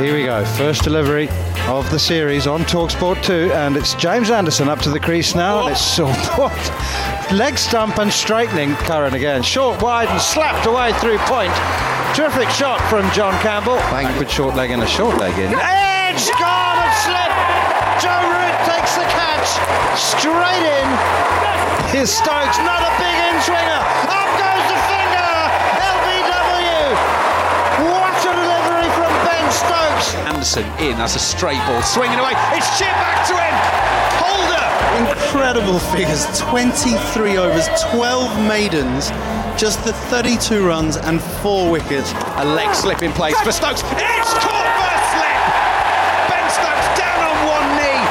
Here we go, first delivery of the series on Talksport 2, and it's James Anderson up to the crease now, and it's? Leg stump and straightening Curran again. Short, wide, and slapped away through point. Terrific shot from John Campbell. Good short leg and a short leg in. Edge gone and slip. Joe Root takes the catch straight in. Here's Stokes, another big in swinger. Up goes Anderson in, that's a straight ball, swinging away. It's chipped back to him. Holder. Incredible figures 23 overs, 12 maidens, just the 32 runs and four wickets. A leg slip in place for Stokes. It's caught for a slip. Ben Stokes down on one knee,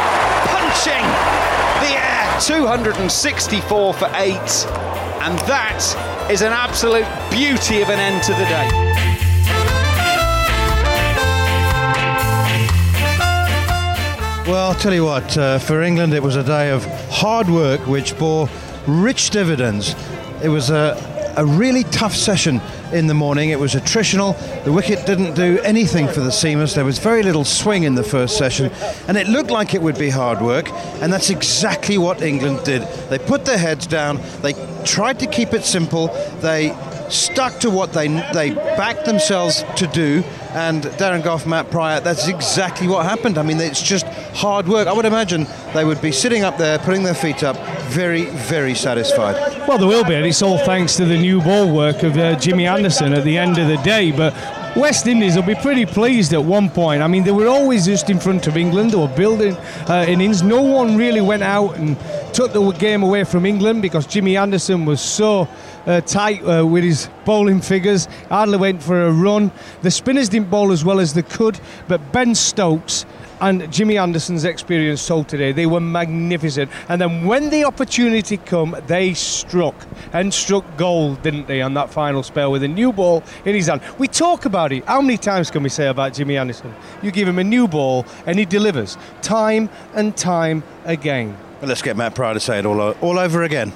punching the air. 264 for eight. And that is an absolute beauty of an end to the day. Tell you what, uh, for England it was a day of hard work which bore rich dividends. It was a, a really tough session in the morning. It was attritional. The wicket didn't do anything for the seamers. There was very little swing in the first session, and it looked like it would be hard work, and that's exactly what England did. They put their heads down, they tried to keep it simple, they stuck to what they they backed themselves to do. And Darren Gough, Matt Prior, that's exactly what happened. I mean, it's just hard work. I would imagine they would be sitting up there, putting their feet up, very, very satisfied. Well, there will be, and it's all thanks to the new ball work of uh, Jimmy Anderson at the end of the day. But West Indies will be pretty pleased at one point. I mean, they were always just in front of England. They were building uh, innings. No one really went out and took the game away from England because Jimmy Anderson was so uh, tight uh, with his bowling figures. Hardly went for a run. The spinners didn't bowl as well as they could, but Ben Stokes and Jimmy Anderson's experience told today, they were magnificent. And then when the opportunity come, they struck and struck gold, didn't they, on that final spell with a new ball in his hand. We talk about it. How many times can we say about Jimmy Anderson? You give him a new ball and he delivers time and time again. Let's get Matt Prior to say it all, all over again.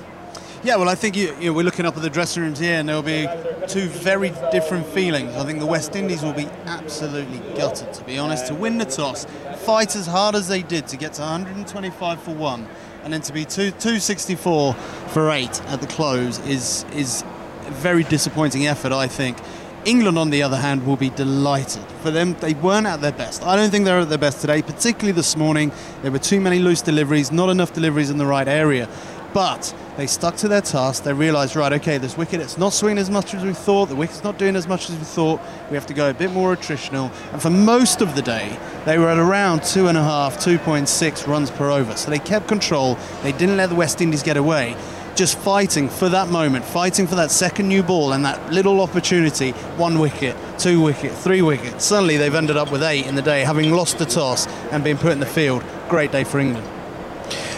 Yeah, well, I think you, you know, we're looking up at the dressing rooms here, and there will be two very different feelings. I think the West Indies will be absolutely gutted, to be honest, to win the toss, fight as hard as they did to get to 125 for one, and then to be two, 264 for eight at the close is is a very disappointing effort, I think. England, on the other hand, will be delighted. For them, they weren't at their best. I don't think they're at their best today, particularly this morning. There were too many loose deliveries, not enough deliveries in the right area. But they stuck to their task. They realised, right, okay, this wicket, it's not swinging as much as we thought. The wicket's not doing as much as we thought. We have to go a bit more attritional. And for most of the day, they were at around two and a half, 2.6 runs per over. So they kept control. They didn't let the West Indies get away. Just fighting for that moment, fighting for that second new ball and that little opportunity. One wicket, two wicket, three wicket. Suddenly they've ended up with eight in the day, having lost the toss and been put in the field great day for England.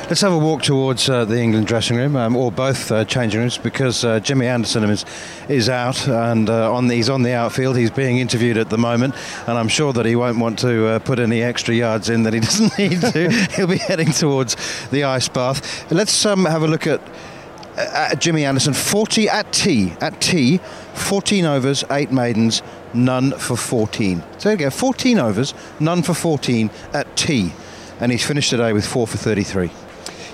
Let's have a walk towards uh, the England dressing room, um, or both uh, changing rooms, because uh, Jimmy Anderson is is out and uh, on the, he's on the outfield. He's being interviewed at the moment, and I'm sure that he won't want to uh, put any extra yards in that he doesn't need to. He'll be heading towards the ice bath. Let's um, have a look at. Uh, Jimmy Anderson, 40 at T, at T, 14 overs, 8 maidens, none for 14. So go, 14 overs, none for 14 at T. And he's finished today with 4 for 33.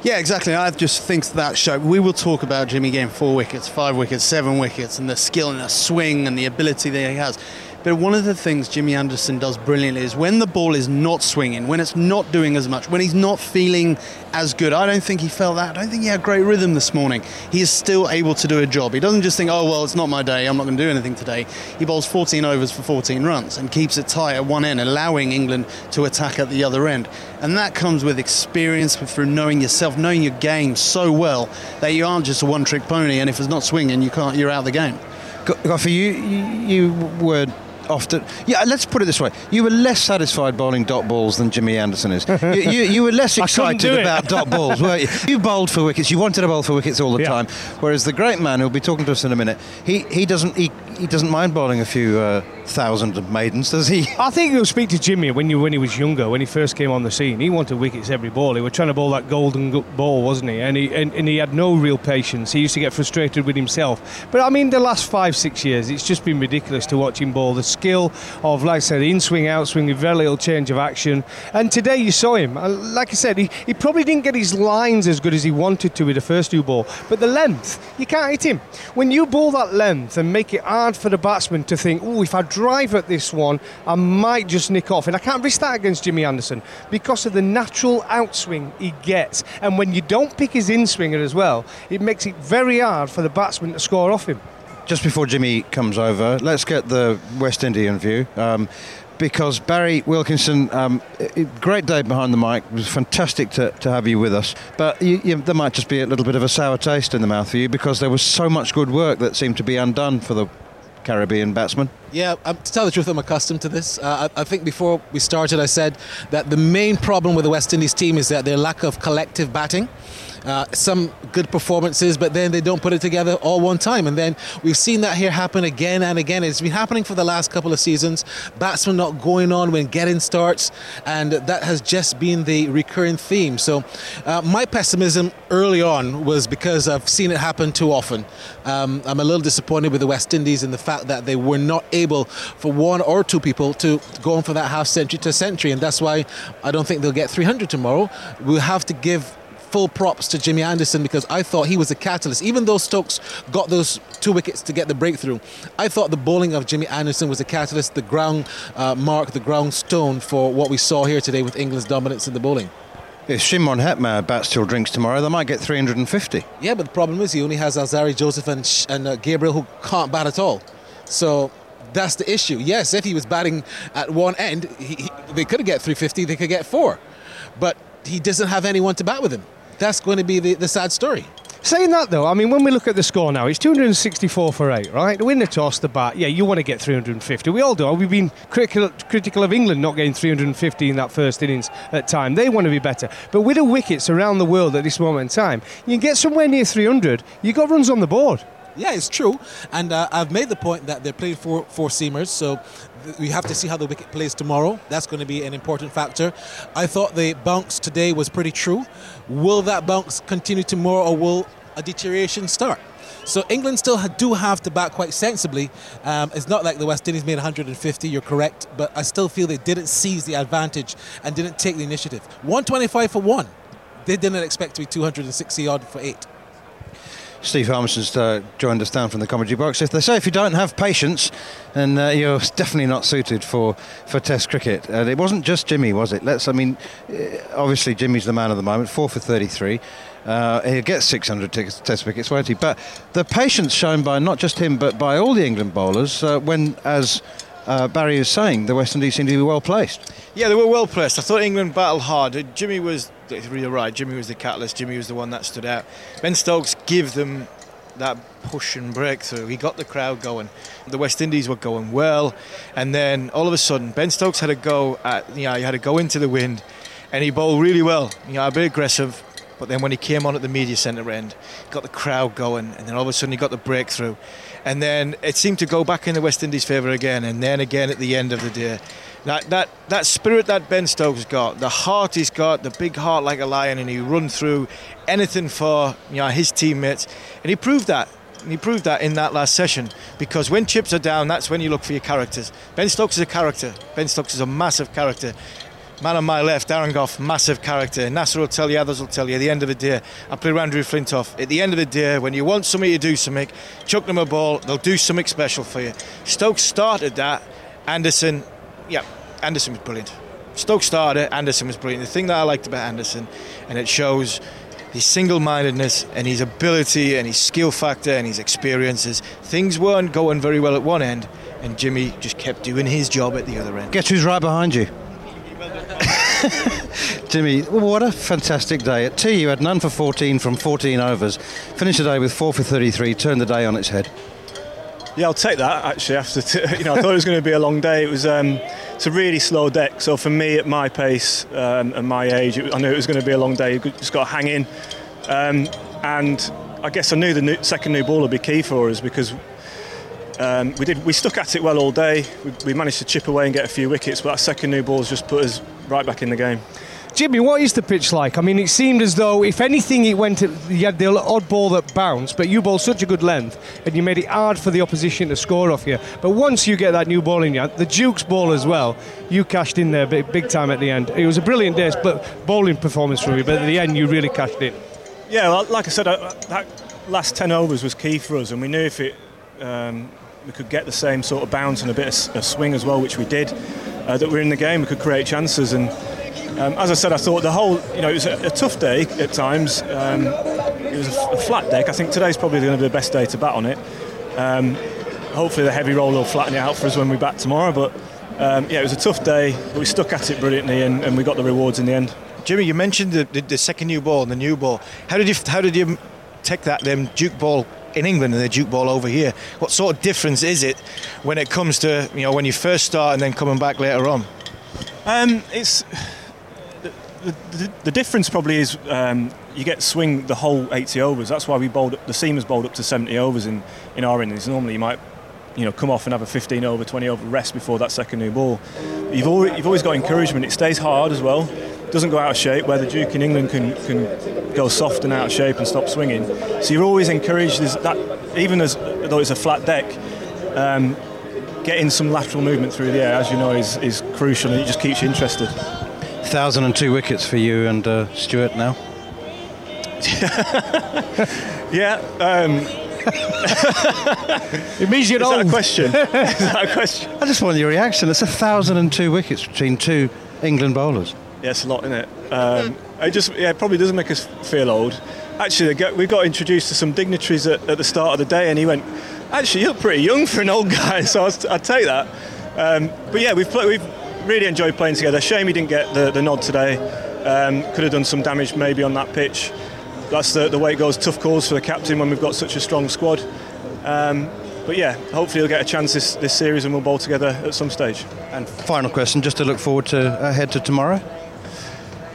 Yeah, exactly. I just think that show. We will talk about Jimmy getting four wickets, five wickets, seven wickets, and the skill and the swing and the ability that he has. But one of the things Jimmy Anderson does brilliantly is when the ball is not swinging, when it's not doing as much, when he's not feeling as good. I don't think he felt that. I don't think he had great rhythm this morning. He is still able to do a job. He doesn't just think, oh, well, it's not my day, I'm not going to do anything today. He bowls 14 overs for 14 runs and keeps it tight at one end, allowing England to attack at the other end. And that comes with experience, through knowing yourself, knowing your game so well that you aren't just a one trick pony, and if it's not swinging, you can't, you're out of the game. Goughy, you, you were often. Yeah, let's put it this way: you were less satisfied bowling dot balls than Jimmy Anderson is. you, you, you, were less excited about dot balls, weren't you? You bowled for wickets. You wanted to bowl for wickets all the yeah. time. Whereas the great man who'll be talking to us in a minute, he, he doesn't he, he doesn't mind bowling a few uh, thousand maidens, does he? I think you'll speak to Jimmy when you when he was younger, when he first came on the scene. He wanted wickets every ball. He was trying to bowl that golden ball, wasn't he? And he and, and he had no real patience. He used to get frustrated with himself. But I mean, the last five six years, it's just been ridiculous to watch him bowl. The skill of, like I said, in swing, out swing with very little change of action. And today you saw him. Uh, like I said, he, he probably didn't get his lines as good as he wanted to with the first two ball. But the length, you can't hit him. When you bowl that length and make it hard for the batsman to think, oh, if I drive at this one, I might just nick off. And I can't risk that against Jimmy Anderson because of the natural outswing he gets. And when you don't pick his in swinger as well, it makes it very hard for the batsman to score off him just before Jimmy comes over, let's get the West Indian view. Um, because Barry Wilkinson, um, great day behind the mic. It was fantastic to, to have you with us. But you, you, there might just be a little bit of a sour taste in the mouth for you because there was so much good work that seemed to be undone for the Caribbean batsman. Yeah, um, to tell the truth, I'm accustomed to this. Uh, I, I, think before we started, I said that the main problem with the West Indies team is that their lack of collective batting. Uh, some good performances, but then they don't put it together all one time. And then we've seen that here happen again and again. It's been happening for the last couple of seasons. Batsmen not going on when getting starts, and that has just been the recurring theme. So uh, my pessimism early on was because I've seen it happen too often. Um, I'm a little disappointed with the West Indies in the fact that they were not able for one or two people to go on for that half century to century, and that's why I don't think they'll get 300 tomorrow. We'll have to give full props to Jimmy Anderson because I thought he was a catalyst. Even though Stokes got those two wickets to get the breakthrough, I thought the bowling of Jimmy Anderson was a catalyst, the ground uh, mark, the ground stone for what we saw here today with England's dominance in the bowling. If Shimron Hetmyer bats till drinks tomorrow, they might get 350. Yeah, but the problem is he only has Alzarri Joseph and, and uh, Gabriel who can't bat at all. So that's the issue. Yes, if he was batting at one end, he, he, they could get 350, they could get four. But he doesn't have anyone to bat with him that's going to be the, the sad story. Saying that though, I mean, when we look at the score now, it's 264 for eight, right? To win the toss, the bat, yeah, you want to get 350. We all do. We've been critical, critical of England not getting 350 in that first innings at time. They want to be better. But with the wickets around the world at this moment in time, you can get somewhere near 300, you got runs on the board. Yeah, it's true. And uh, I've made the point that they're playing four, four seamers, so we have to see how the wicket plays tomorrow. That's going to be an important factor. I thought the bounce today was pretty true. Will that bounce continue tomorrow, or will a deterioration start? So England still do have to bat quite sensibly. Um, it's not like the West Indies made 150, you're correct, but I still feel they didn't seize the advantage and didn't take the initiative. 125 for one. They didn't expect to be 260 odd for eight. Steve Harmison's uh, joined us down from the commentary box. If they say if you don't have patience, then uh, you're definitely not suited for, for Test cricket. And it wasn't just Jimmy, was it? Let's. I mean, uh, obviously Jimmy's the man of the moment, four for 33. Uh, he'll get 600 t- Test wickets, won't he? But the patience shown by not just him, but by all the England bowlers, uh, when as uh, Barry is saying, the West Indies seem to be well placed. Yeah, they were well placed. I thought England battled hard. Jimmy was, you're right, Jimmy was the catalyst. Jimmy was the one that stood out. Ben Stokes gave them that push and breakthrough. He got the crowd going. The West Indies were going well, and then all of a sudden, Ben Stokes had a go at, you know, he had to go into the wind, and he bowled really well. You know, a bit aggressive, but then when he came on at the media centre end, got the crowd going, and then all of a sudden he got the breakthrough, and then it seemed to go back in the West Indies' favour again, and then again at the end of the day. That, that, that spirit that Ben Stokes got, the heart he's got, the big heart like a lion, and he run through anything for you know his teammates, and he proved that. And he proved that in that last session because when chips are down, that's when you look for your characters. Ben Stokes is a character. Ben Stokes is a massive character. Man on my left, Darren Gough, massive character. Nasser will tell you, others will tell you. At the end of the day, I play Andrew Flintoff. At the end of the day, when you want somebody to do something, chuck them a ball, they'll do something special for you. Stokes started that. Anderson, yeah, Anderson was brilliant. Stokes started, it. Anderson was brilliant. The thing that I liked about Anderson, and it shows his single-mindedness and his ability and his skill factor and his experiences. Things weren't going very well at one end, and Jimmy just kept doing his job at the other end. Guess who's right behind you? Jimmy, what a fantastic day. At tea, you had none for 14 from 14 overs. Finished the day with 4 for 33, turned the day on its head. Yeah, I'll take that actually. After t- you know, I thought it was going to be a long day. It was um, it's a really slow deck. So for me, at my pace um, and my age, it, I knew it was going to be a long day. You just got to hang in, um, and I guess I knew the new, second new ball would be key for us because um, we did we stuck at it well all day. We, we, managed to chip away and get a few wickets, but that second new ball's just put us right back in the game. Jimmy, what is the pitch like? I mean, it seemed as though, if anything, it went. you had the odd ball that bounced, but you bowled such a good length, and you made it hard for the opposition to score off you. But once you get that new ball in you, the Duke's ball as well, you cashed in there big, big time at the end. It was a brilliant day, but bowling performance from you. But at the end, you really cashed in. Yeah, well, like I said, uh, that last ten overs was key for us, and we knew if it. Um, we could get the same sort of bounce and a bit of a swing as well, which we did. Uh, that we're in the game, we could create chances, and um, as I said, I thought the whole, you know, it was a, a tough day at times. Um, it was a, flat deck. I think today's probably going to be the best day to bat on it. Um, hopefully, the heavy roll will flatten it out for us when we bat tomorrow. But um, yeah, it was a tough day, but we stuck at it brilliantly, and, and we got the rewards in the end. Jimmy, you mentioned the, the, the, second new ball and the new ball. How did you how did you take that them Duke ball in England and the Duke ball over here? What sort of difference is it when it comes to you know when you first start and then coming back later on? Um, it's the, the, the, difference probably is um, you get swing the whole 80 overs. That's why we bowled up, the seamers bowled up to 70 overs in, in our innings. Normally you might you know come off and have a 15 over, 20 over rest before that second new ball. You've always, you've always got encouragement. It stays hard as well. Doesn't go out of shape. Where the Duke in England can can go soft and out of shape and stop swinging. So you're always encouraged. That even as though it's a flat deck. Um, getting some lateral movement through the air, as you know, is, is crucial and it just keeps you interested. 1,002 wickets for you and uh, Stuart now. yeah. Um, it means you're Is old. That a question? Is that a question? I just want your reaction. It's 1,002 wickets between two England bowlers. Yeah, it's a lot, isn't it? Um, it just yeah, it probably doesn't make us feel old. Actually, we got introduced to some dignitaries at, at, the start of the day, and he went, "Actually, you look pretty young for an old guy." So I'd, I'd take that. Um, but yeah, we've played, we've really enjoyed playing together. Shame he didn't get the, the nod today. Um, could have done some damage maybe on that pitch. That's the, the way it goes. Tough calls for the captain when we've got such a strong squad. Um, but yeah, hopefully he'll get a chance this, this series and we'll bowl together at some stage. And final question, just to look forward to ahead to tomorrow.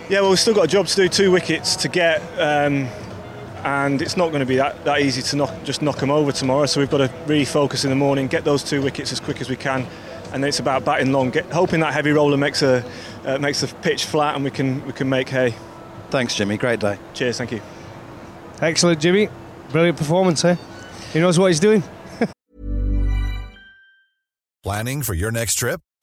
Yeah, well, we've still got a job to do. Two wickets to get, um, and it's not going to be that, that easy to knock, just knock them over tomorrow. So we've got to really focus in the morning, get those two wickets as quick as we can, and then it's about batting long, get, hoping that heavy roller makes a uh, makes the pitch flat and we can we can make hay. Thanks, Jimmy. Great day. Cheers. Thank you. Excellent, Jimmy. Brilliant performance, eh? He knows what he's doing. Planning for your next trip?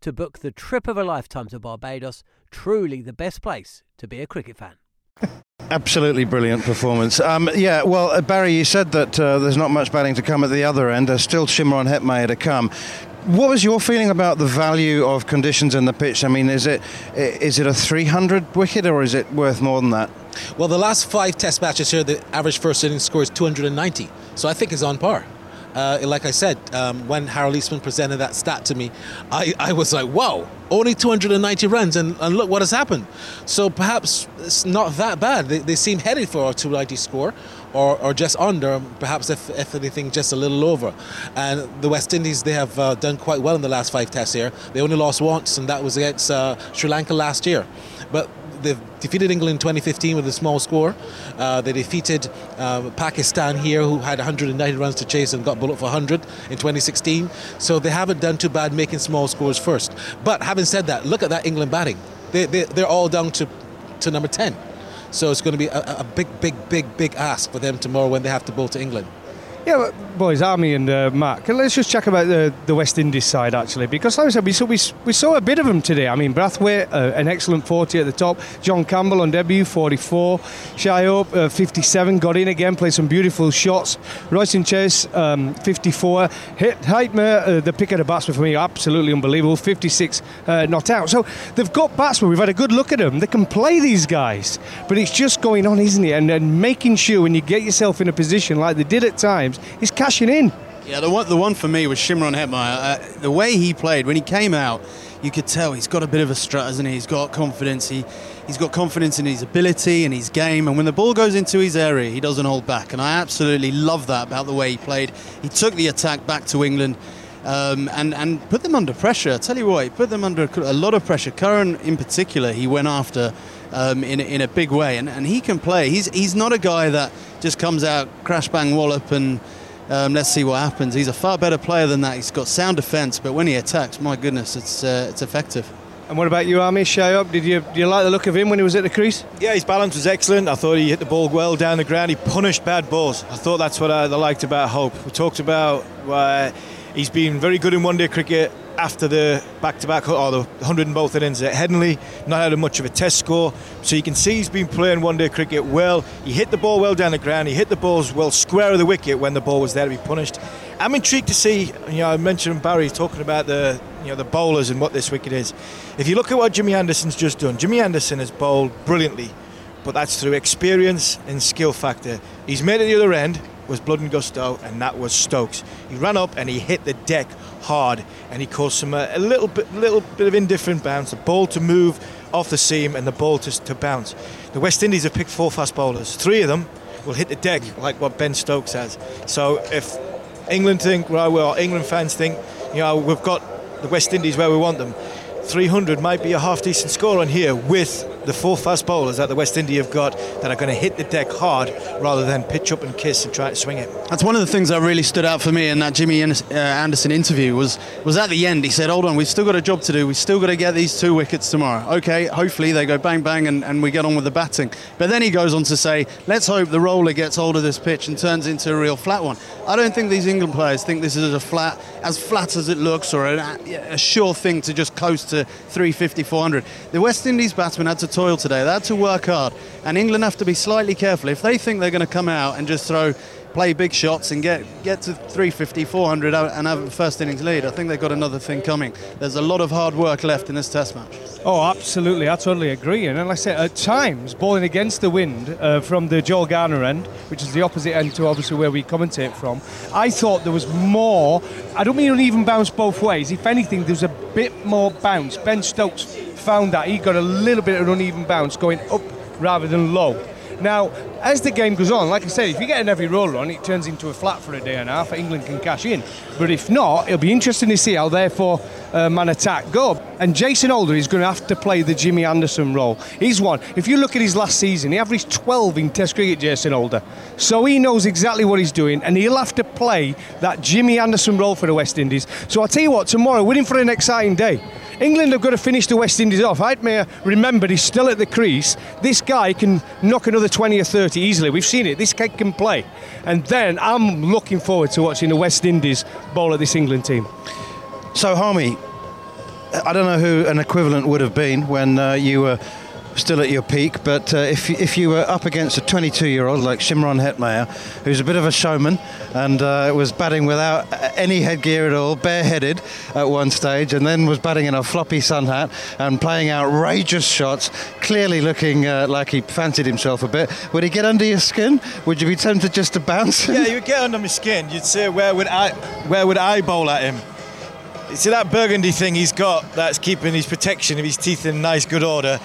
to book the trip of a lifetime to Barbados. Truly the best place to be a cricket fan. Absolutely brilliant performance. Um, yeah, well, uh, Barry, you said that uh, there's not much batting to come at the other end. There's still Shimron Hetmyer to come. What was your feeling about the value of conditions in the pitch? I mean, is it is it a 300 wicket or is it worth more than that? Well, the last five Test matches here, the average first inning score is 290, so I think it's on par. Uh, like I said, um, when Harold Eastman presented that stat to me, I, I was like, wow, only 290 runs, and, and, look what has happened. So perhaps it's not that bad. They, they seem headed for a 290 score. Or, or just under, perhaps if, if anything, just a little over. And the West Indies, they have uh, done quite well in the last five tests here. They only lost once, and that was against uh, Sri Lanka last year. But they've defeated England in 2015 with a small score. Uh, they defeated uh, Pakistan here, who had 190 runs to chase and got bullet for 100 in 2016. So they haven't done too bad making small scores first. But having said that, look at that England batting. They, they, they're all down to, to number 10. So it's going to be a, a big, big, big, big ask for them tomorrow when they have to bowl to England. Yeah, boys, Harmy and uh, Mark, let's just check about the, the West Indies side actually, because like I said, we saw, we, we saw a bit of them today. I mean, Brathwaite, uh, an excellent 40 at the top, John Campbell on debut, 44, Shai Hope, uh, 57, got in again, played some beautiful shots. Royston Chase, um, 54. Hit Hetmyer, uh, the pick of the batsman for me, absolutely unbelievable, 56 uh, not out. So they've got batsmen, we've had a good look at them, they can play these guys, but it's just going on, isn't it? And, and making sure when you get yourself in a position like they did at times, he's cashing in. Yeah, the one, the one for me was Shimron Hetmyer. Uh, the way he played, when he came out, you could tell he's got a bit of a strut, hasn't he? He's got confidence. He, he's got confidence in his ability and his game. And when the ball goes into his area, he doesn't hold back. And I absolutely love that about the way he played. He took the attack back to England. Um, and, and put them under pressure. I tell you what, he put them under a lot of pressure. Curran, in particular, he went after um, in, in a big way, and, and he can play. He's, he's not a guy that just comes out, crash bang wallop, and um, let's see what happens. He's a far better player than that. He's got sound defence, but when he attacks, my goodness, it's uh, it's effective. And what about you, Harmy Shai Hope? Did you, did you like the look of him when he was at the crease? Yeah, his balance was excellent. I thought he hit the ball well down the ground. He punished bad balls. I thought that's what I, I liked about Hope. We talked about uh, he's been very good in one-day cricket after the back-to-back or the 100 in both innings at Headingley, not had much of a test score. So you can see he's been playing one-day cricket well. He hit the ball well down the ground. He hit the balls well square of the wicket when the ball was there to be punished. I'm intrigued to see. You know, I mentioned Barry talking about the you know the bowlers and what this wicket is. If you look at what Jimmy Anderson's just done, Jimmy Anderson has bowled brilliantly, but that's through experience and skill factor. He's made it the other end was blood and gusto, and that was Stokes. He ran up and he hit the deck hard, and he caused some uh, a little bit, little bit of indifferent bounce. The ball to move off the seam and the ball to, to bounce. The West Indies have picked four fast bowlers. Three of them will hit the deck like what Ben Stokes has. So if England think, well, England fans think, you know, we've got the West Indies where we want them. 300 might be a half decent score on here with the four fast bowlers that the West Indies have got that are going to hit the deck hard rather than pitch up and kiss and try to swing it. That's one of the things that really stood out for me in that Jimmy uh, Anderson interview was was at the end. He said, "Hold on, we've still got a job to do. We've still got to get these two wickets tomorrow. Okay, hopefully they go bang bang and, and we get on with the batting." But then he goes on to say, "Let's hope the roller gets hold of this pitch and turns into a real flat one." I don't think these England players think this is a flat, as flat as it looks, or a, a sure thing to just coast to 350, 400. The West Indies batsmen had to toil today. They had to work hard. And England have to be slightly careful. If they think they're going to come out and just throw play big shots and get get to 350, 400 and have a first innings lead. I think they've got another thing coming. There's a lot of hard work left in this Test match. Oh, absolutely. I totally agree. And like I said, at times, bowling against the wind uh, from the Joel Garner end, which is the opposite end to obviously where we commentate from, I thought there was more. I don't mean uneven bounce both ways. If anything, there's a bit more bounce. Ben Stokes found that. He got a little bit of an uneven bounce going up rather than low. Now, as the game goes on, like I said, if you get an every roller on, it turns into a flat for a day and a half. England can cash in. But if not, it'll be interesting to see how therefore uh, man attack go. And Jason Holder is going to have to play the Jimmy Anderson role. He's one. If you look at his last season, he averaged 12 in Test cricket, Jason Holder. So he knows exactly what he's doing, and he'll have to play that Jimmy Anderson role for the West Indies. So I'll tell you what, tomorrow we're in for an exciting day. England have got to finish the West Indies off. May remember he's still at the crease. This guy can knock another 20 or 30 easily. We've seen it. This kid can play. And then I'm looking forward to watching the West Indies bowl at this England team. So, Harmy, I don't know who an equivalent would have been when uh, you were still at your peak, but uh, if, if you were up against a 22 year old like Shimron Hetmyer, who's a bit of a showman and uh, was batting without any headgear at all, bareheaded at one stage, and then was batting in a floppy sun hat and playing outrageous shots, clearly looking uh, like he fancied himself a bit, would he get under your skin? Would you be tempted just to bounce? yeah, you would get under my skin. You'd say, where would I, where would I bowl at him? See that burgundy thing he's got that's keeping his protection of his teeth in nice good order.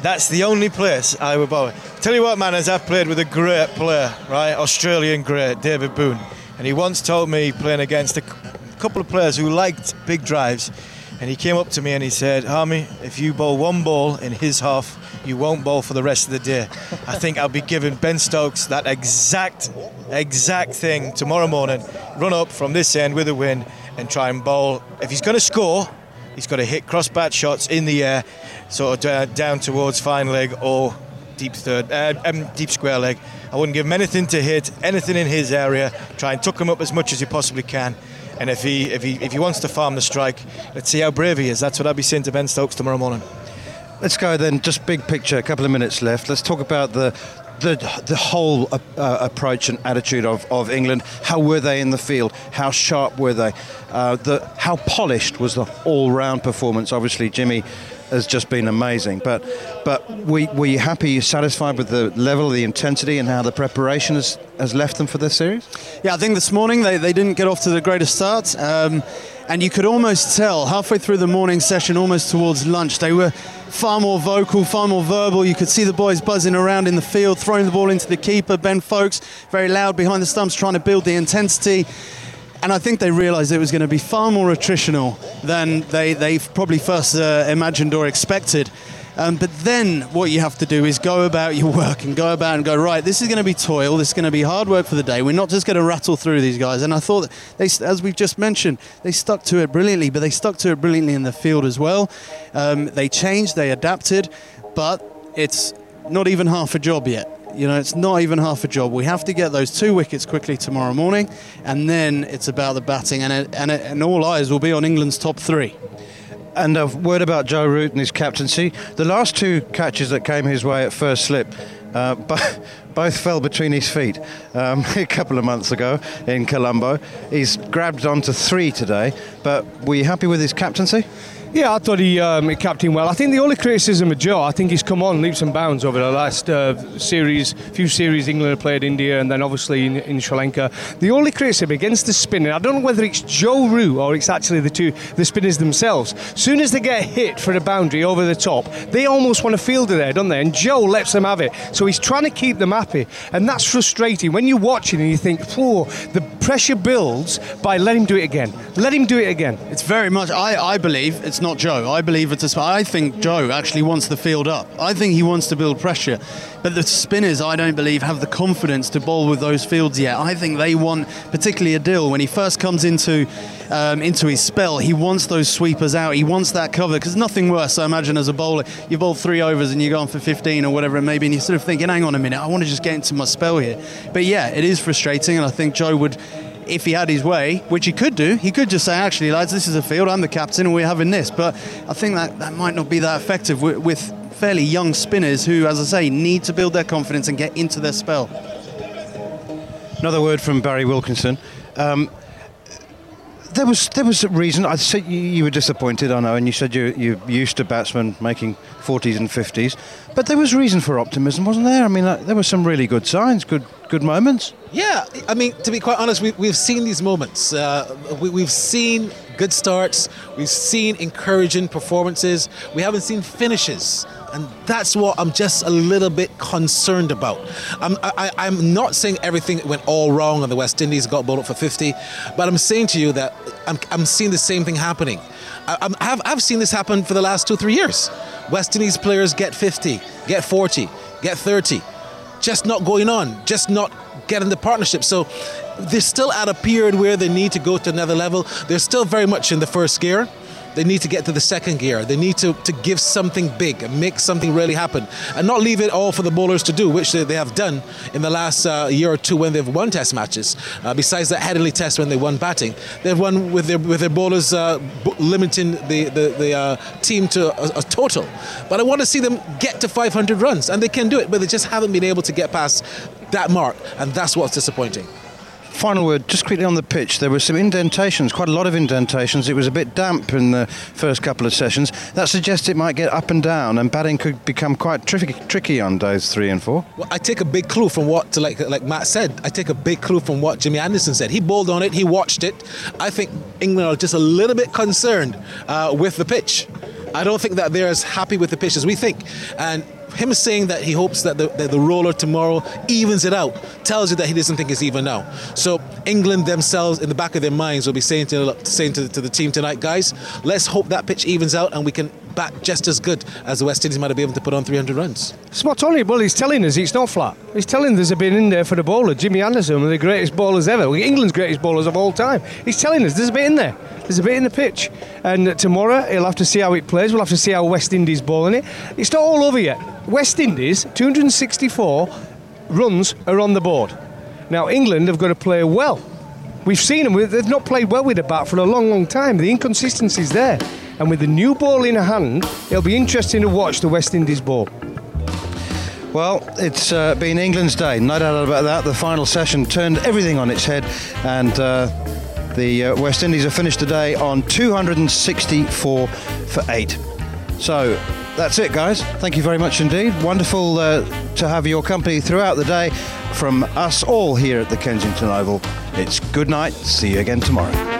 That's the only place I would bowl. Tell you what, man, as I've played with a great player, right, Australian great, David Boon, and he once told me playing against a couple of players who liked big drives, and he came up to me and he said, Harmy, if you bowl one ball in his half, you won't bowl for the rest of the day. I think I'll be giving Ben Stokes that exact, exact thing tomorrow morning. Run up from this end with a win and try and bowl. If he's going to score, he's got to hit cross bat shots in the air, sort of uh, down towards fine leg or deep third, uh, um, deep square leg. I wouldn't give him anything to hit, anything in his area. Try and tuck him up as much as he possibly can. And if he if he if he wants to farm the strike, let's see how brave he is. That's what I'll be saying to Ben Stokes tomorrow morning. Let's go then. Just big picture. A couple of minutes left. Let's talk about the the the whole uh, uh, approach and attitude of, of England. How were they in the field? How sharp were they? Uh, the how polished was the all round performance? Obviously, Jimmy has just been amazing. But but we were you happy? You satisfied with the level, the intensity, and how the preparation has, has left them for this series? Yeah, I think this morning they, they didn't get off to the greatest start. Um, and you could almost tell halfway through the morning session, almost towards lunch, they were far more vocal, far more verbal. You could see the boys buzzing around in the field, throwing the ball into the keeper, Ben Foakes, very loud behind the stumps, trying to build the intensity. And I think they realised it was going to be far more attritional than they, they probably first uh, imagined or expected. Um, but then what you have to do is go about your work and go about and go, right, this is going to be toil, this is going to be hard work for the day. We're not just going to rattle through these guys. And I thought, they, as we've just mentioned, they stuck to it brilliantly, but they stuck to it brilliantly in the field as well. Um, they changed, they adapted, but it's not even half a job yet. You know, it's not even half a job. We have to get those two wickets quickly tomorrow morning, and then it's about the batting, and, and, and all eyes will be on England's top three. And a word about Joe Root and his captaincy. The last two catches that came his way at first slip, uh, both fell between his feet um, a couple of months ago in Colombo. He's grabbed onto three today, but were you happy with his captaincy? Yeah, I thought he, um, he captained well. I think the only criticism of Joe, I think he's come on leaps and bounds over the last uh, series, few series England have played India and then obviously in, in, Sri Lanka. The only criticism against the spinning, I don't know whether it's Joe Root or it's actually the two, the spinners themselves. Soon as they get hit for a boundary over the top, they almost want a fielder there, don't they? And Joe lets them have it. So he's trying to keep them happy. And that's frustrating. When you're watching and you think, "Poor," the pressure builds by let him do it again. Let him do it again. It's very much, I, I believe, it's not Joe. I believe it's a. I think Joe actually wants the field up. I think he wants to build pressure, but the spinners, I don't believe, have the confidence to bowl with those fields yet. I think they want, particularly Adil, when he first comes into um, into his spell, he wants those sweepers out. He wants that cover because nothing worse. I imagine as a bowler, you bowl three overs and you're going for 15 or whatever it may be, and you're sort of thinking, "Hang on a minute, I want to just get into my spell here." But yeah, it is frustrating, and I think Joe would if he had his way, which he could do, he could just say, actually, lads, this is a field, I'm the captain, and we're having this. But I think that, that might not be that effective with, with fairly young spinners who, as I say, need to build their confidence and get into their spell. Another word from Barry Wilkinson. Um, there was there was a reason. I said you, you, were disappointed, I know, and you said you you used to batsmen making 40s and 50s, but there was reason for optimism, wasn't there? I mean, uh, there were some really good signs, good good moments. Yeah, I mean, to be quite honest, we, we've seen these moments. Uh, we, we've seen good starts. We've seen encouraging performances. We haven't seen finishes. And that's what I'm just a little bit concerned about. I'm, I, am not saying everything went all wrong and the West Indies got bowled up for 50, but I'm saying to you that I'm, I'm seeing the same thing happening. I, have I've seen this happen for the last two, three years. West Indies players get 50, get 40, get 30, just not going on, just not getting the partnership. So they're still at a period where they need to go to another level. They're still very much in the first gear. They need to get to the second gear. They need to, to give something big and make something really happen and not leave it all for the bowlers to do, which they, they have done in the last uh, year or two when they've won test matches. Uh, besides that Headingley test when they won batting, they've won with their, with their bowlers uh, b- limiting the, the, the uh, team to a, a total. But I want to see them get to 500 runs, and they can do it, but they just haven't been able to get past that mark, and that's what's disappointing. Final word, just quickly on the pitch. There were some indentations, quite a lot of indentations. It was a bit damp in the first couple of sessions. That suggests it might get up and down, and batting could become quite tricky, tricky on days three and four. Well, I take a big clue from what, like like Matt said. I take a big clue from what Jimmy Anderson said. He bowled on it. He watched it. I think England are just a little bit concerned uh, with the pitch. I don't think that they're as happy with the pitch as we think, and him saying that he hopes that the, that the roller tomorrow evens it out tells you that he doesn't think it's even now. So England themselves, in the back of their minds, will be saying to saying to, to the team tonight, guys, let's hope that pitch evens out and we can bat just as good as the West Indies might have been able to put on 300 runs. Spot on. Well, he's telling us it's not flat. He's telling us there's a bit in there for the bowler. Jimmy Anderson, one of the greatest bowlers ever, England's greatest bowlers of all time. He's telling us there's a bit in there. There's a bit in the pitch. And tomorrow, he'll have to see how it plays. We'll have to see how West Indies bowling it. It's not all over yet. West Indies, 264 runs are on the board. Now, England have got to play well. We've seen them, they've not played well with the bat for a long, long time. The inconsistency's there. And with the new ball in hand, it'll be interesting to watch the West Indies bowl. Well, it's uh, been England's day, no doubt about that. The final session turned everything on its head, and uh, the uh, West Indies have finished today on 264 for eight. So that's it, guys. Thank you very much indeed. Wonderful uh, to have your company throughout the day. From us all here at the Kensington Oval, it's good night. See you again tomorrow.